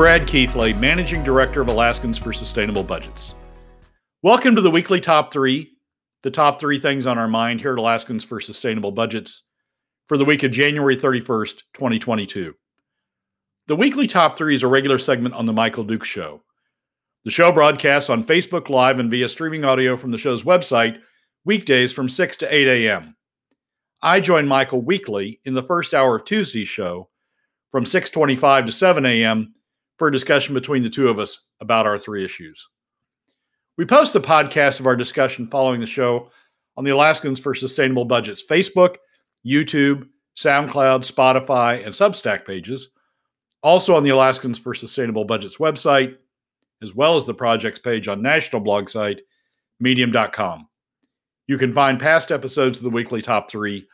Brad Keithley, Managing Director of Alaskans for Sustainable Budgets. Welcome to the weekly top three, the top three things on our mind here at Alaskans for Sustainable Budgets for the week of January 31st, 2022. The weekly top three is a regular segment on The Michael Dukes Show. The show broadcasts on Facebook Live and via streaming audio from the show's website weekdays from 6 to 8 a.m. I join Michael weekly in the first hour of Tuesday's show from 6:25 to 7 a.m. for a discussion between the two of us about our three issues. We post the podcast of our discussion following the show on the Alaskans for Sustainable Budgets Facebook, YouTube, SoundCloud, Spotify, and Substack pages, also on the Alaskans for Sustainable Budgets website, as well as the project's page on national blog site, medium.com. You can find past episodes of the weekly top three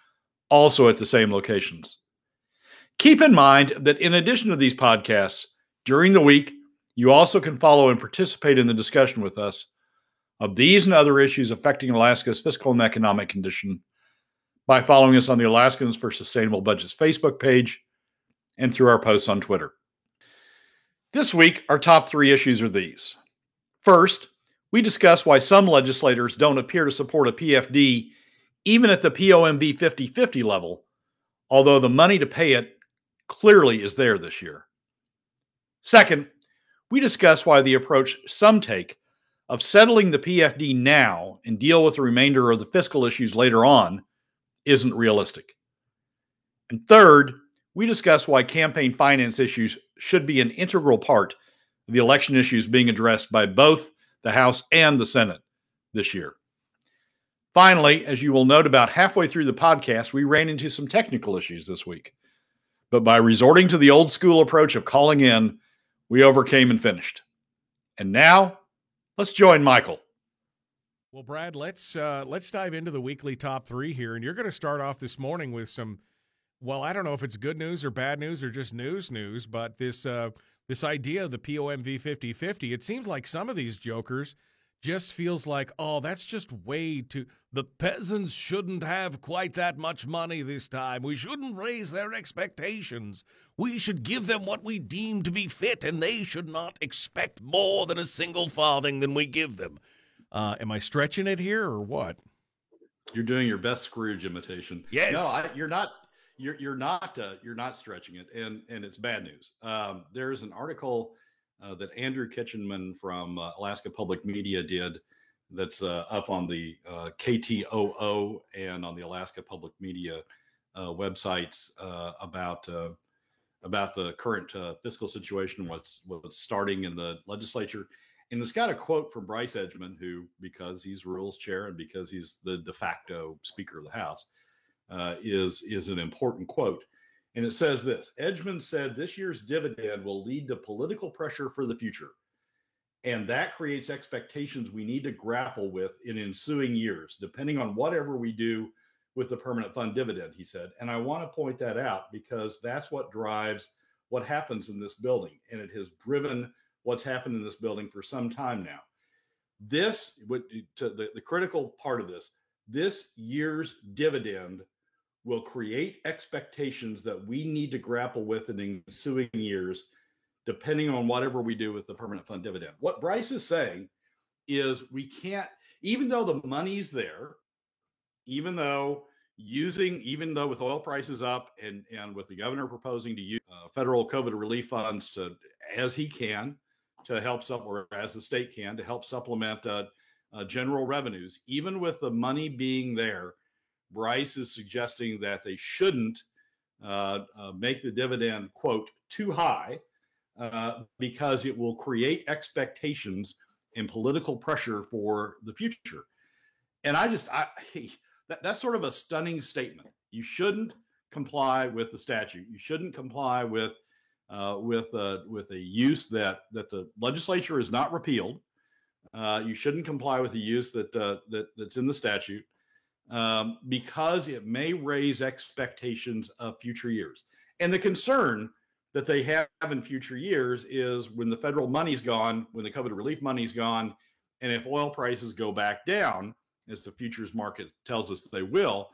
also at the same locations. Keep in mind that in addition to these podcasts, during the week, you also can follow and participate in the discussion with us of these and other issues affecting Alaska's fiscal and economic condition by following us on the Alaskans for Sustainable Budgets Facebook page and through our posts on Twitter. This week, our top three issues are these. First, we discuss why some legislators don't appear to support a PFD even at the POMV 50 50 level, although the money to pay it clearly is there this year. Second, we discuss why the approach some take of settling the PFD now and deal with the remainder of the fiscal issues later on isn't realistic. And third, we discuss why campaign finance issues should be an integral part of the election issues being addressed by both the House and the Senate this year. Finally, as you will note about halfway through the podcast, we ran into some technical issues this week. But by resorting to the old school approach of calling in, we overcame and finished. And now, let's join Michael. Well, Brad, let's uh, let's dive into the weekly top three here, and you're going to start off this morning with some. Well, I don't know if it's good news or bad news or just news news, but this uh, this idea of the POMV 50 50, it seems like some of these jokers just feels like, oh, that's just way too. The peasants shouldn't have quite that much money this time. We shouldn't raise their expectations. We should give them what we deem to be fit, and they should not expect more than a single farthing than we give them. Uh, am I stretching it here or what? You're doing your best Scrooge imitation. Yes. No, I, you're not you're you're not uh, you're not stretching it, and and it's bad news. Um, there's an article uh, that Andrew Kitchenman from uh, Alaska Public Media did that's uh, up on the uh, KTOO and on the Alaska Public Media uh, websites about about the current fiscal situation, what's what's starting in the legislature. And it's got a quote from Bryce Edgmon, who, because he's rules chair and because he's the de facto Speaker of the House, uh, is is an important quote. And it says this Edgmon said this year's dividend will lead to political pressure for the future. And that creates expectations we need to grapple with in ensuing years, depending on whatever we do with the permanent fund dividend, he said. And I want to point that out because that's what drives what happens in this building. And it has driven what's happened in this building for some time now. This, to the, the critical part of this, this year's dividend will create expectations that we need to grapple with in ensuing years, depending on whatever we do with the permanent fund dividend. What Bryce is saying is we can't, even though the money's there, even though using, even though with oil prices up and, and with the governor proposing to use uh, federal COVID relief funds to, as he can, to help supplement, as the state can, to help supplement uh, uh, general revenues, even with the money being there, Bryce is suggesting that they shouldn't uh, uh, make the dividend, quote, too high uh, because it will create expectations and political pressure for the future. And I just, I, that, that's sort of a stunning statement. You shouldn't comply with the statute. You shouldn't comply with uh, with with a use that that the legislature has not repealed. Uh, you shouldn't comply with the use that that that's in the statute um, because it may raise expectations of future years. And the concern that they have in future years is when the federal money's gone, when the COVID relief money's gone, and if oil prices go back down, as the futures market tells us they will,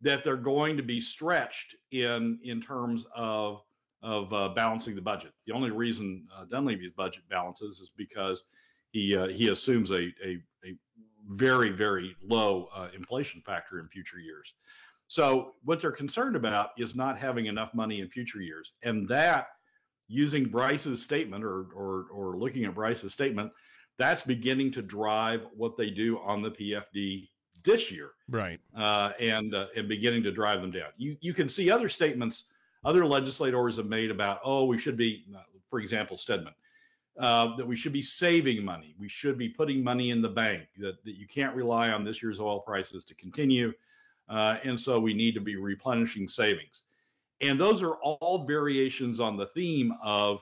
that they're going to be stretched in in terms of of uh, balancing the budget. The only reason uh, Dunleavy's budget balances is because he uh, he assumes a, a, a very very low uh, inflation factor in future years. So what they're concerned about is not having enough money in future years, and that using Bryce's statement or or or looking at Bryce's statement, that's beginning to drive what they do on the PFD this year, right? Uh, and uh, and beginning to drive them down. You you can see other statements other legislators have made about, oh, we should be, for example, Stedman, uh, that we should be saving money. We should be putting money in the bank, that, that you can't rely on this year's oil prices to continue. Uh, and so we need to be replenishing savings. And those are all variations on the theme of,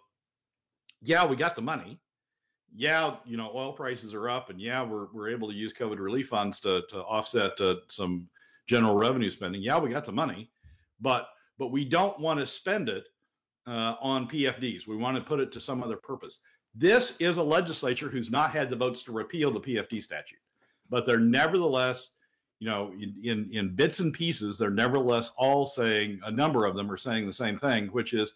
yeah, we got the money. Yeah, you know, oil prices are up, and yeah, we're, we're able to use COVID relief funds to, to offset uh, some general revenue spending. Yeah, we got the money, but but we don't want to spend it uh, on PFDs. We want to put it to some other purpose. This is a legislature who's not had the votes to repeal the PFD statute, but they're nevertheless, you know, in, in, in bits and pieces, they're nevertheless all saying, a number of them are saying the same thing, which is,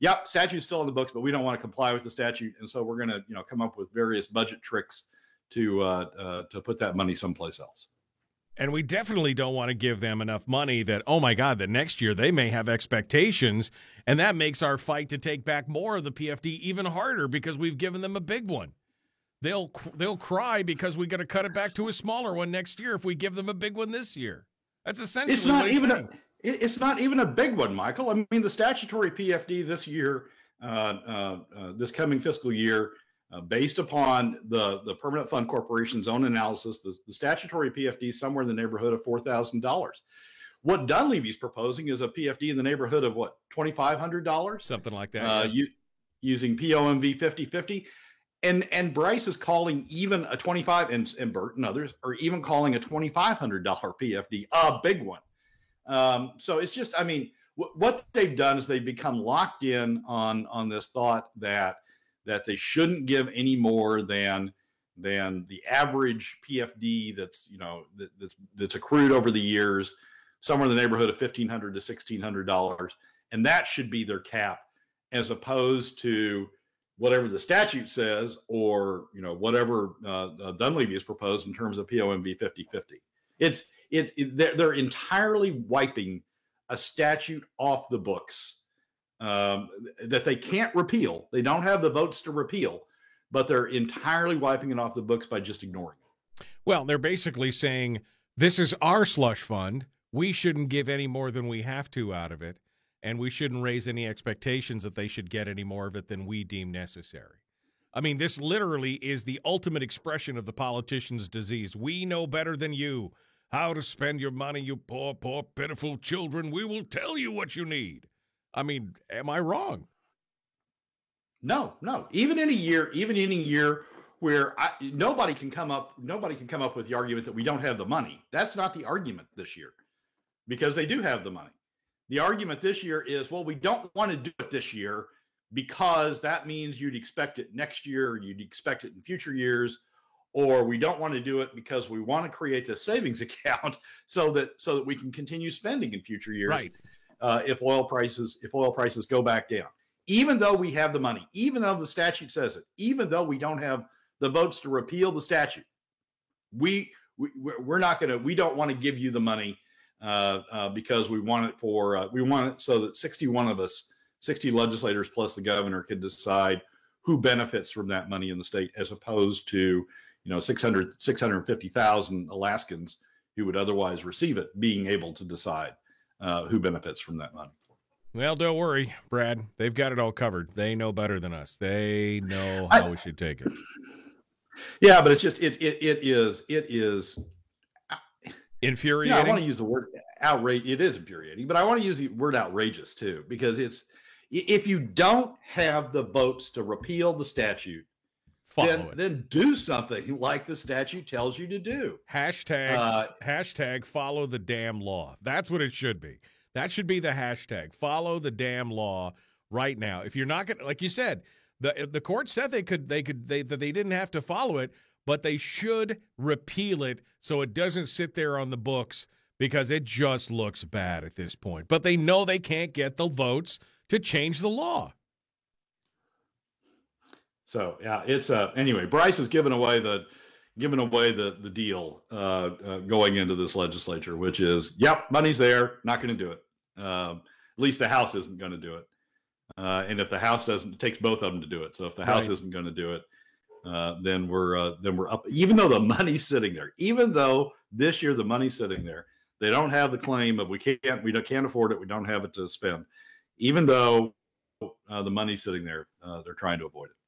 yep, statute's still in the books, but we don't want to comply with the statute, and so we're going to, you know, come up with various budget tricks to uh, uh, to put that money someplace else. And we definitely don't want to give them enough money that, oh my God, that next year they may have expectations. And that makes our fight to take back more of the PFD even harder because we've given them a big one. They'll they'll cry because we got to cut it back to a smaller one next year if we give them a big one this year. That's essentially it's not even saying. a it's not even a big one, Michael. I mean, the statutory PFD this year, uh, uh, uh, this coming fiscal year, uh, based upon the, the Permanent Fund Corporation's own analysis, the, the statutory PFD is somewhere in the neighborhood of $4,000. What Dunleavy's proposing is a PFD in the neighborhood of what, $2,500? Something like that. Uh, yeah. using POMV 5050. And, and Bryce is calling even a 25 and, and Bert and others are even calling a $2,500 PFD a big one. Um, so it's just, I mean, w- what they've done is they've become locked in on, on this thought that – that they shouldn't give any more than than the average PFD that's you know that, that's that's accrued over the years, somewhere in the neighborhood of fifteen hundred to sixteen hundred dollars, and that should be their cap, as opposed to whatever the statute says or you know whatever uh, uh, Dunleavy has proposed in terms of POMV 5050. It's it, it they're, they're entirely wiping a statute off the books um, that they can't repeal. They don't have the votes to repeal, but they're entirely wiping it off the books by just ignoring it. Well, they're basically saying this is our slush fund. We shouldn't give any more than we have to out of it, and we shouldn't raise any expectations that they should get any more of it than we deem necessary. I mean, this literally is the ultimate expression of the politician's disease. We know better than you how to spend your money, you poor, poor, pitiful children. We will tell you what you need. I mean, am I wrong? No, no. Even in a year, even in a year where I, nobody can come up, nobody can come up with the argument that we don't have the money. That's not the argument this year, because they do have the money. The argument this year is, well, we don't want to do it this year because that means you'd expect it next year, you'd expect it in future years, or we don't want to do it because we want to create this savings account so that so that we can continue spending in future years. Right uh, if oil prices if oil prices go back down. Even though we have the money, even though the statute says it, even though we don't have the votes to repeal the statute, we, we we're not going to we don't want to give you the money uh, uh, because we want it for uh, we want it so that 61 of us, 60 legislators plus the governor, can decide who benefits from that money in the state, as opposed to you know 600 650,000 Alaskans who would otherwise receive it being able to decide uh, who benefits from that money. Well, don't worry, Brad. They've got it all covered. They know better than us. They know how I, we should take it. Yeah, but it's just it it, it is it is infuriating. Yeah, I want to use the word outrage. It is infuriating, but I want to use the word outrageous too because it's if you don't have the votes to repeal the statute, then, it. then do something like the statute tells you to do. Hashtag uh, hashtag follow the damn law. That's what it should be. That should be the hashtag. Follow the damn law right now. If you're not gonna like you said, the the court said they could they could they that they didn't have to follow it, but they should repeal it so it doesn't sit there on the books because it just looks bad at this point. But they know they can't get the votes to change the law. So yeah, it's uh anyway. Bryce has given away the given away the the deal uh, uh, going into this legislature, which is yep, money's there, not going to do it. Um, at least the House isn't going to do it. Uh, and if the House doesn't, it takes both of them to do it. So if the House right. isn't going to do it, uh, then we're uh, then we're up. Even though the money's sitting there, even though this year the money's sitting there, they don't have the claim of we can't we can't afford it, we don't have it to spend. Even though uh, the money's sitting there, uh, they're trying to avoid it.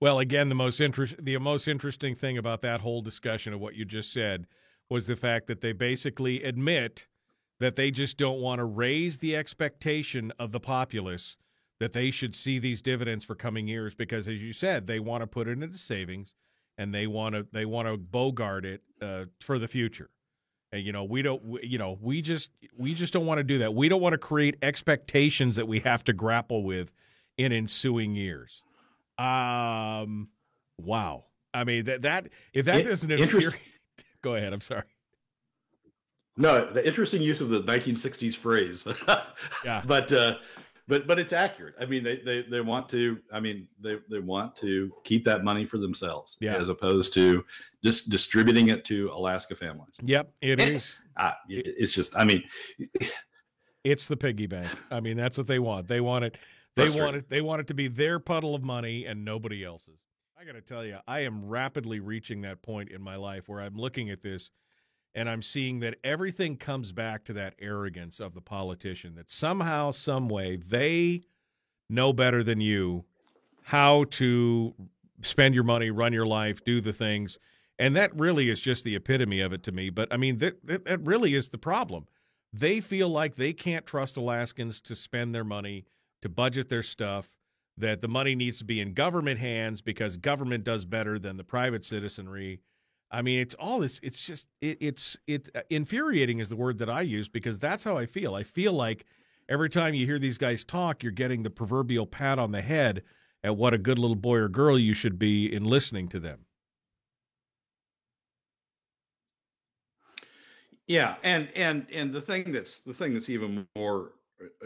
Well, again, the most interest the most interesting thing about that whole discussion of what you just said was the fact that they basically admit that they just don't want to raise the expectation of the populace that they should see these dividends for coming years because as you said they want to put it into savings and they want to they want to bogart it uh, for the future. And you know we don't we, you know we just we just don't want to do that. We don't want to create expectations that we have to grapple with in ensuing years um wow i mean that that if that it, doesn't infuriate go ahead i'm sorry no the interesting use of the 1960s phrase yeah but uh but but it's accurate. I mean, they, they, they want to. I mean, they, they want to keep that money for themselves, yeah. as opposed to just distributing it to Alaska families. Yep, it is. and, is. It's just. I mean, it's the piggy bank. I mean, that's what they want. They want it. They want it. They want it to be their puddle of money and nobody else's. I got to tell you, I am rapidly reaching that point in my life where I'm looking at this and I'm seeing that everything comes back to that arrogance of the politician that somehow, some way, they know better than you how to spend your money, run your life, do the things. And that really is just the epitome of it to me. But I mean, that, that really is the problem. They feel like they can't trust Alaskans to spend their money, to budget their stuff, that the money needs to be in government hands because government does better than the private citizenry. I mean, it's all this. It's just it, it's it uh, infuriating is the word that I use because that's how I feel. I feel like every time you hear these guys talk, you're getting the proverbial pat on the head at what a good little boy or girl you should be in listening to them. Yeah, and and and the thing that's the thing that's even more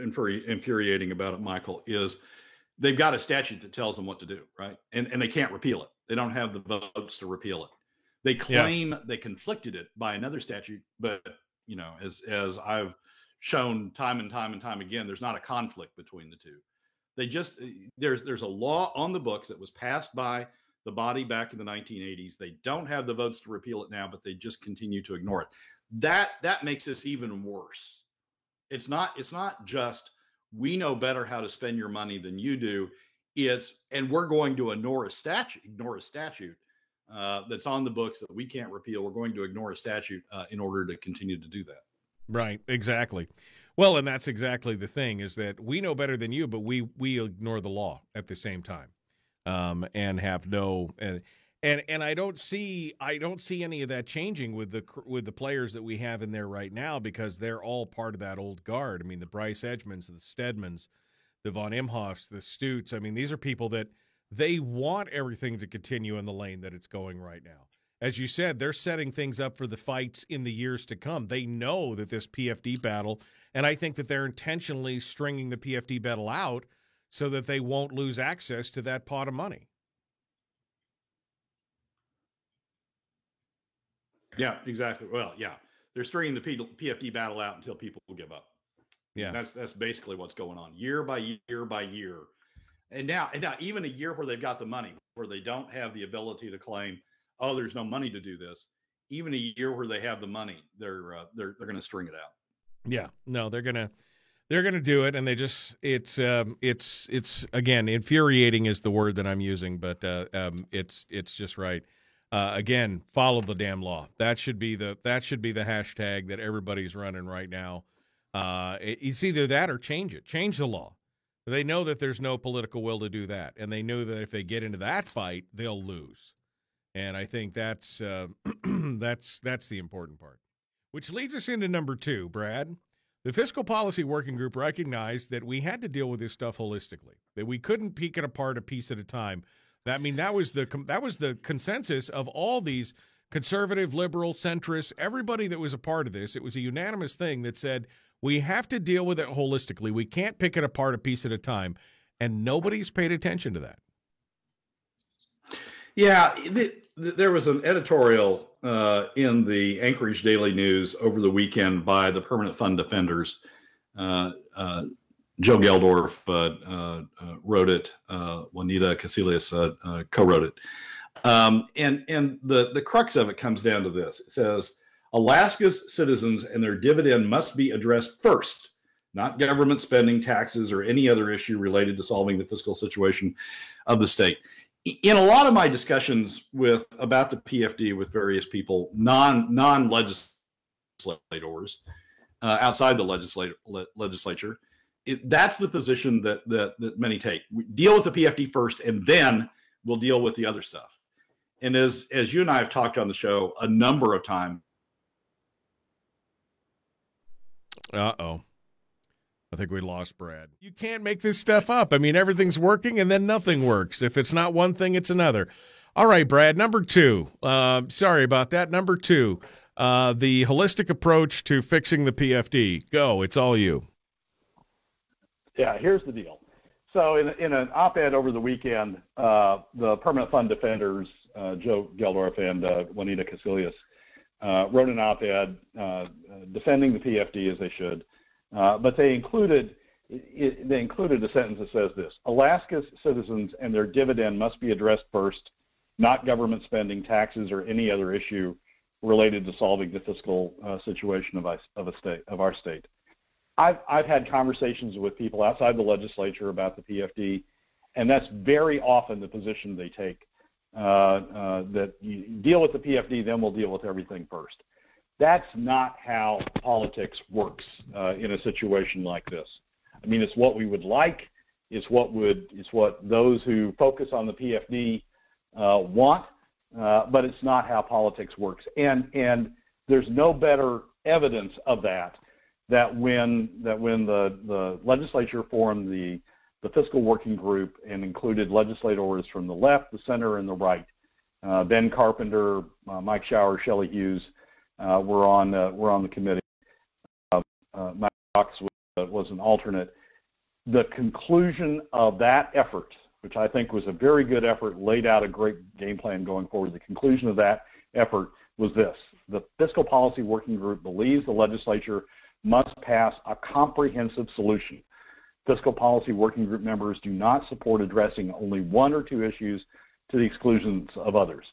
infuriating about it, Michael, is they've got a statute that tells them what to do, right? And and they can't repeal it. They don't have the votes to repeal it. They claim yeah. they conflicted it by another statute, but you know, as as I've shown time and time and time again, there's not a conflict between the two. They just eh, there's there's a law on the books that was passed by the body back in the 1980s. They don't have the votes to repeal it now, but they just continue to ignore it. That that makes this even worse. It's not it's not just we know better how to spend your money than you do. It's and we're going to ignore a statute ignore a statute uh, that's on the books that we can't repeal. We're going to ignore a statute uh, in order to continue to do that. Right, exactly. Well, and that's exactly the thing is that we know better than you, but we we ignore the law at the same time, um, and have no and and and I don't see I don't see any of that changing with the with the players that we have in there right now because they're all part of that old guard. I mean, the Bryce Edgmons, the Stedmans, the von Imhofs, the Stutes. I mean, these are people that they want everything to continue in the lane that it's going right now. As you said, they're setting things up for the fights in the years to come. They know that this PFD battle, and I think that they're intentionally stringing the PFD battle out so that they won't lose access to that pot of money. Yeah, exactly. Well, yeah, they're stringing the PFD battle out until people give up. Yeah, that's that's basically what's going on year by year by year. And now, and now, even a year where they've got the money, where they don't have the ability to claim, "Oh, there's no money to do this." Even a year where they have the money, they're uh, they're they're going to string it out. Yeah, no, they're gonna they're gonna do it, and they just it's um, it's it's again infuriating is the word that I'm using, but uh, um, it's it's just right. Uh, again, follow the damn law. That should be the that should be the hashtag that everybody's running right now. Uh, it's either that or change it. Change the law. They know that there's no political will to do that, and they know that if they get into that fight, they'll lose. And I think that's uh, that's that's the important part. Which leads us into number two, Brad. The fiscal policy working group recognized that we had to deal with this stuff holistically. That we couldn't pick it apart a piece at a time. I mean that was the that was the consensus of all these conservative, liberal, centrist, everybody that was a part of this. It was a unanimous thing that said We have to deal with it holistically. We can't pick it apart a piece at a time, and nobody's paid attention to that. Yeah, the, the, there was an editorial uh, in the Anchorage Daily News over the weekend by the Permanent Fund Defenders. Uh, uh, Joe Geldhof uh, uh, uh, wrote it. Juanita Casilius co-wrote it. Um, and and the the crux of it comes down to this: it says Alaska's citizens and their dividend must be addressed first, not government spending, taxes, or any other issue related to solving the fiscal situation of the state. In a lot of my discussions with about the PFD with various people, non non legislators uh, outside the legislature, legislature, it, that's the position that, that that many take. We deal with the PFD first, and then we'll deal with the other stuff. And as as you and I have talked on the show a number of times. Uh oh. I think we lost Brad. You can't make this stuff up. I mean, everything's working and then nothing works. If it's not one thing, it's another. All right, Brad. Number two. Uh, sorry about that. Number two. Uh, the holistic approach to fixing the PFD. Go. It's all you. Yeah. Here's the deal. So, in, in an op-ed over the weekend, uh, the permanent fund defenders, uh, Joe Geldhof and uh, Juanita Casilius, uh, wrote an op-ed uh, defending the PFD as they should, uh, but they included it, they included a sentence that says this: Alaska's citizens and their dividend must be addressed first, not government spending, taxes, or any other issue related to solving the fiscal situation of, of a state of our state. I've, I've had conversations with people outside the legislature about the PFD, and that's very often the position they take. Uh, uh, that you deal with the PFD, then we'll deal with everything first. That's not how politics works uh, in a situation like this. I mean, it's what we would like. It's what would it's what those who focus on the PFD uh, want, uh, but it's not how politics works. And and there's no better evidence of that that when that when the, the legislature formed the the fiscal working group and included legislators from the left, the center, and the right. Uh, ben Carpenter, uh, Mike Shower, Shelley Hughes uh, were on uh, were on the committee. Uh, uh, Mike Fox was, was an alternate. The conclusion of that effort, which I think was a very good effort, laid out a great game plan going forward. The conclusion of that effort was this: the fiscal policy working group believes the legislature must pass a comprehensive solution. Fiscal policy working group members do not support addressing only one or two issues to the exclusions of others.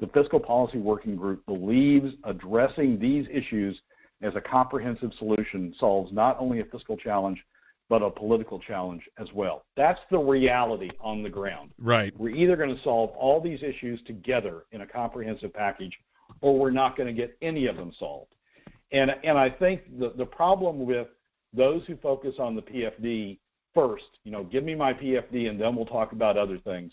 The fiscal policy working group believes addressing these issues as a comprehensive solution solves not only a fiscal challenge, but a political challenge as well. That's the reality on the ground. Right. We're either going to solve all these issues together in a comprehensive package, or we're not going to get any of them solved. And, and I think the, the problem with those who focus on the PFD first, you know, give me my PFD and then we'll talk about other things.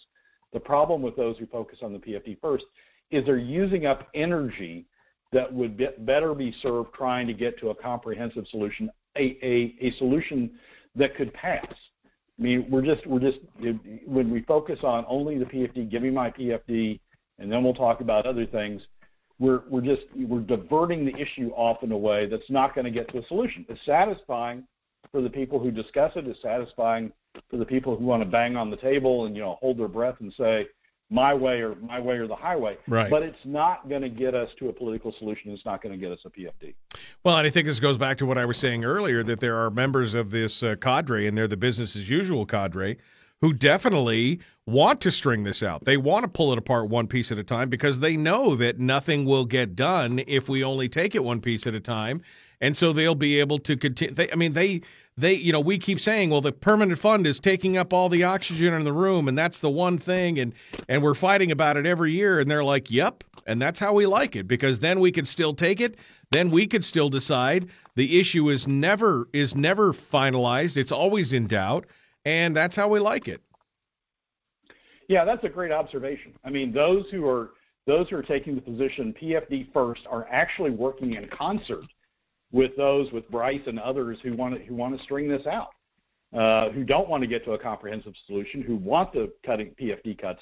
The problem with those who focus on the PFD first is they're using up energy that would be, better be served trying to get to a comprehensive solution, a, a, a solution that could pass. I mean, we're just we're just when we focus on only the PFD, give me my PFD, and then we'll talk about other things we're, we're just we're diverting the issue off in a way that's not going to get to a solution. It's satisfying for the people who discuss it. It's satisfying for the people who want to bang on the table and you know hold their breath and say my way or my way or the highway. Right. But it's not going to get us to a political solution. It's not going to get us a PFD. Well, and I think this goes back to what I was saying earlier that there are members of this uh, cadre, and they're the business as usual cadre, who definitely want to string this out. They want to pull it apart one piece at a time because they know that nothing will get done if we only take it one piece at a time. And so they'll be able to continue. I mean, they, they, you know, we keep saying, well, the permanent fund is taking up all the oxygen in the room, and that's the one thing, and and we're fighting about it every year. And they're like, yep, and that's how we like it because then we can still take it. Then we could still decide. The issue is never is never finalized. It's always in doubt and that's how we like it. Yeah, that's a great observation. I mean, those who are those who are taking the position PFD first are actually working in concert with those with Bryce and others who want to, who want to string this out, uh, who don't want to get to a comprehensive solution, who want the cutting PFD cuts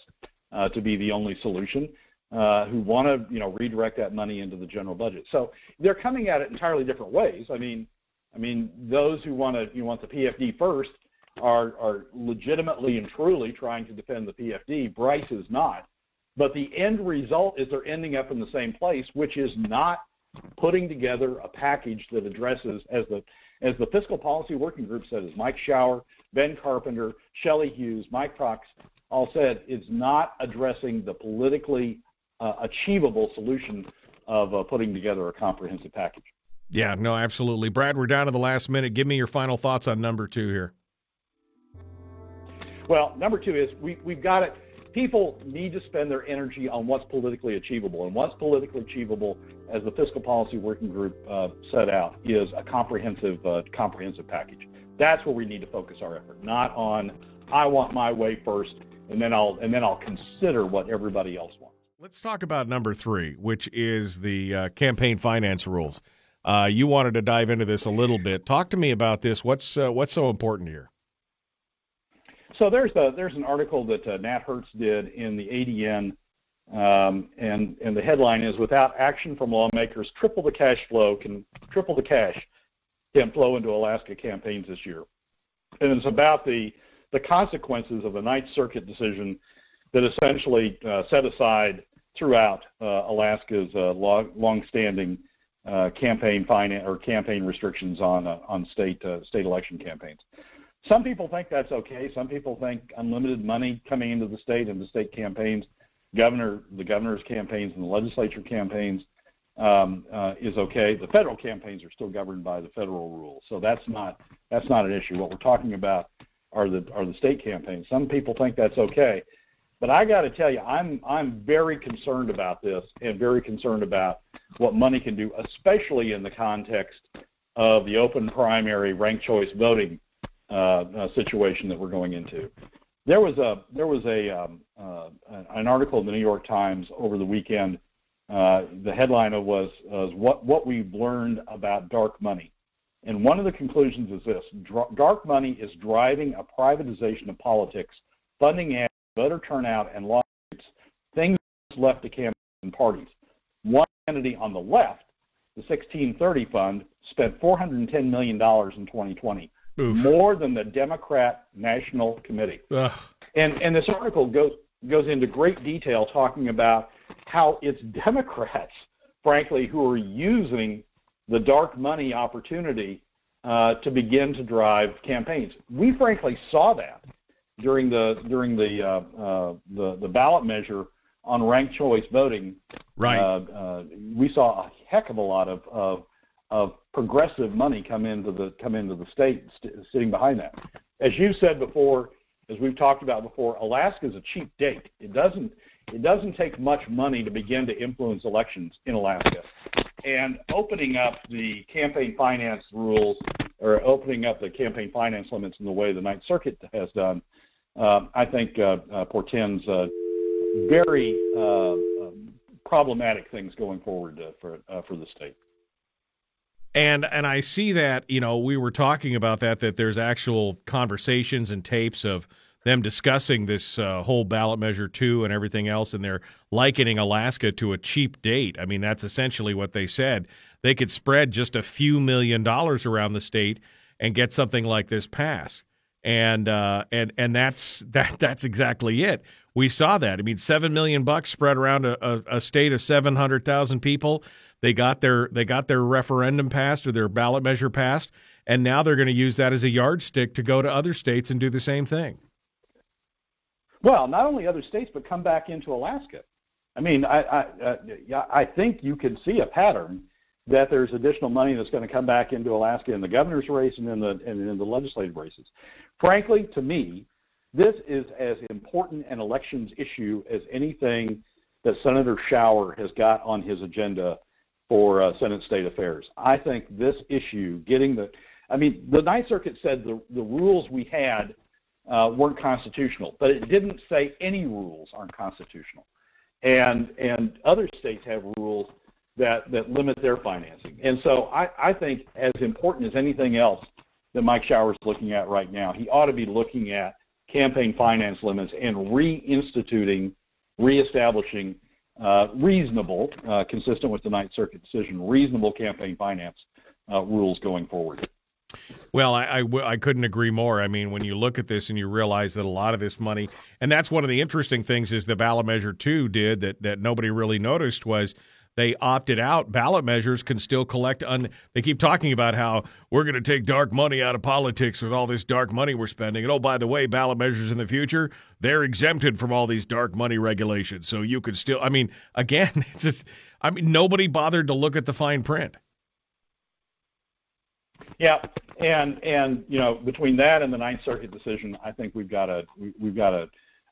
uh, to be the only solution, uh, who want to you know redirect that money into the general budget. So they're coming at it entirely different ways. I mean, I mean, those who want to you want the PFD first are are legitimately and truly trying to defend the PFD. Bryce is not. But the end result is they're ending up in the same place, which is not putting together a package that addresses, as the as the fiscal policy working group said, as Mike Shower, Ben Carpenter, Shelley Hughes, Mike Cox all said, is not addressing the politically uh, achievable solution of uh, putting together a comprehensive package. Yeah, no, absolutely. Brad, we're down to the last minute. Give me your final thoughts on number two here. Well, number two is we, we've got it people need to spend their energy on what's politically achievable. And what's politically achievable, as the fiscal policy working group uh, set out, is a comprehensive uh, comprehensive package. That's where we need to focus our effort, not on I want my way first, and then I'll and then I'll consider what everybody else wants. Let's talk about number three, which is the uh, campaign finance rules. Uh, you wanted to dive into this a little bit. Talk to me about this. What's uh, what's so important here? So there's a there's an article that uh, Nat Herz did in the ADN, um, and and the headline is "Without action from lawmakers, triple the cash flow can triple the cash can flow into Alaska campaigns this year," and it's about the the consequences of the Ninth Circuit decision that essentially uh, set aside throughout uh, Alaska's uh, long, long-standing uh, campaign finance or campaign restrictions on uh, on state uh, state election campaigns. Some people think that's okay. Some people think unlimited money coming into the state and the state campaigns, governor, the governor's campaigns and the legislature campaigns um, uh, is okay. The federal campaigns are still governed by the federal rules, so that's not that's not an issue. What we're talking about are the are the state campaigns. Some people think that's okay, but I got to tell you, I'm I'm very concerned about this and very concerned about what money can do, especially in the context of the open primary ranked choice voting uh, uh, situation that we're going into. There was a there was a um, uh, an article in the New York Times over the weekend. Uh, the headline was, was what what we've learned about dark money, and one of the conclusions is this: dark money is driving a privatization of politics, funding ads, voter turnout, and lawsuits. Things left to campaign parties. One entity on the left, the 1630 Fund, spent 410 million dollars in 2020 Oof. more than the Democrat National Committee. Ugh. And and this article goes goes into great detail talking about how it's Democrats, frankly, who are using the dark money opportunity uh, to begin to drive campaigns. We frankly saw that during the during the uh, uh, the, the ballot measure on ranked choice voting. Right. Uh, uh, we saw a heck of a lot of, of of progressive money come into the come into the state st- sitting behind that. As you said before, as we've talked about before, Alaska is a cheap date. It doesn't it doesn't take much money to begin to influence elections in Alaska. And opening up the campaign finance rules or opening up the campaign finance limits in the way the Ninth Circuit has done, uh, I think uh, uh, portends uh, very uh, um, problematic things going forward uh, for for the state. And and I see that you know we were talking about that that there's actual conversations and tapes of them discussing this uh, whole ballot measure two and everything else, and they're likening Alaska to a cheap date. I mean that's essentially what they said. They could spread just a few million dollars around the state and get something like this pass. And uh, and and that's that that's exactly it. We saw that. I mean, seven million bucks spread around a, a, a state of seven hundred thousand people. They got their they got their referendum passed or their ballot measure passed, and now they're going to use that as a yardstick to go to other states and do the same thing. Well, not only other states, but come back into Alaska. I mean, I I, uh, I think you can see a pattern that there's additional money that's going to come back into Alaska in the governor's race and in the and in the legislative races. Frankly, to me, this is as important an elections issue as anything that Senator Shower has got on his agenda for uh, Senate State Affairs. I think this issue, getting the, I mean, the Ninth Circuit said the, the rules we had uh, weren't constitutional, but it didn't say any rules aren't constitutional. And, and other states have rules that, that limit their financing. And so I, I think as important as anything else that Mike Shower is looking at right now, he ought to be looking at campaign finance limits and reinstituting, reestablishing uh, reasonable, uh, consistent with the Ninth Circuit decision, reasonable campaign finance uh, rules going forward. Well, I, I, I, couldn't agree more. I mean, when you look at this and you realize that a lot of this money, and that's one of the interesting things is the ballot measure two did that that nobody really noticed was they opted out. Ballot measures can still collect. Un- they keep talking about how we're going to take dark money out of politics with all this dark money we're spending. And oh, by the way, ballot measures in the future they're exempted from all these dark money regulations. So you could still. I mean, again, it's just. I mean, nobody bothered to look at the fine print. Yeah, and and you know between that and the Ninth Circuit decision, I think we've got a we, we've got a,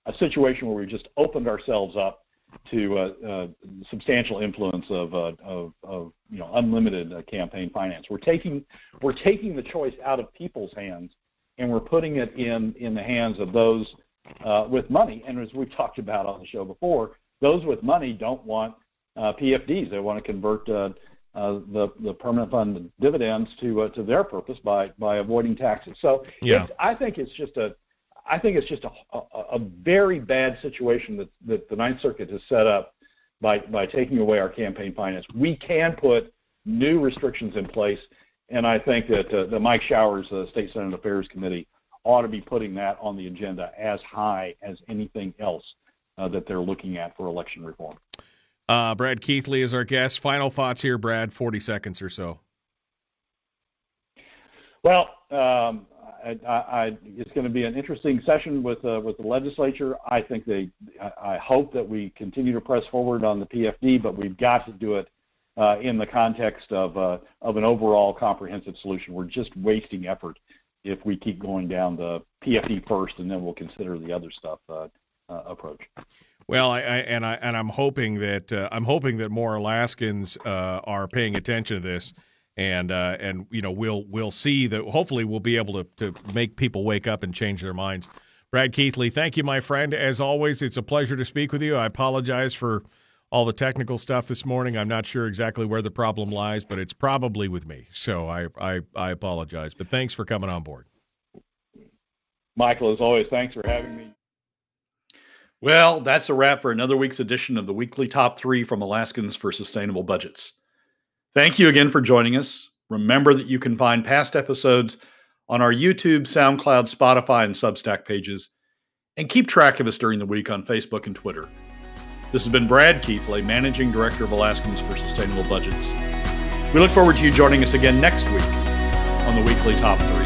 a situation where we just opened ourselves up to uh, uh, substantial influence of, uh, of, of you know unlimited uh, campaign finance. We're taking we're taking the choice out of people's hands and we're putting it in in the hands of those uh, with money. And as we've talked about on the show before, those with money don't want uh, PFDs. They want to convert uh, the the permanent fund dividends to uh, to their purpose by by avoiding taxes. So yeah. I think it's just a I think it's just a, a, a very bad situation that, that the Ninth Circuit has set up by by taking away our campaign finance. We can put new restrictions in place, and I think that uh, the Mike Showers uh, State Senate Affairs Committee ought to be putting that on the agenda as high as anything else uh, that they're looking at for election reform. Uh, Brad Keithley is our guest. Final thoughts here, Brad. Forty seconds or so. Well, um, I, I, it's going to be an interesting session with uh, with the legislature. I think they. I, hope that we continue to press forward on the PFD, but we've got to do it uh, in the context of uh, of an overall comprehensive solution. We're just wasting effort if we keep going down the PFD first, and then we'll consider the other stuff uh, uh, approach. Well, I, I, and I and I'm hoping that uh, I'm hoping that more Alaskans are paying attention to this, and uh, and you know we'll we'll see that. Hopefully, we'll be able to to make people wake up and change their minds. Brad Keithley, thank you, my friend. As always, it's a pleasure to speak with you. I apologize for all the technical stuff this morning. I'm not sure exactly where the problem lies, but it's probably with me. So I I, I apologize. But thanks for coming on board. Michael, as always, thanks for having me. Well, that's a wrap for another week's edition of the weekly top three from Alaskans for Sustainable Budgets. Thank you again for joining us. Remember that you can find past episodes on our YouTube, SoundCloud, Spotify, and Substack pages, and keep track of us during the week on Facebook and Twitter. This has been Brad Keithley, Managing Director of Alaskans for Sustainable Budgets. We look forward to you joining us again next week on the weekly top three.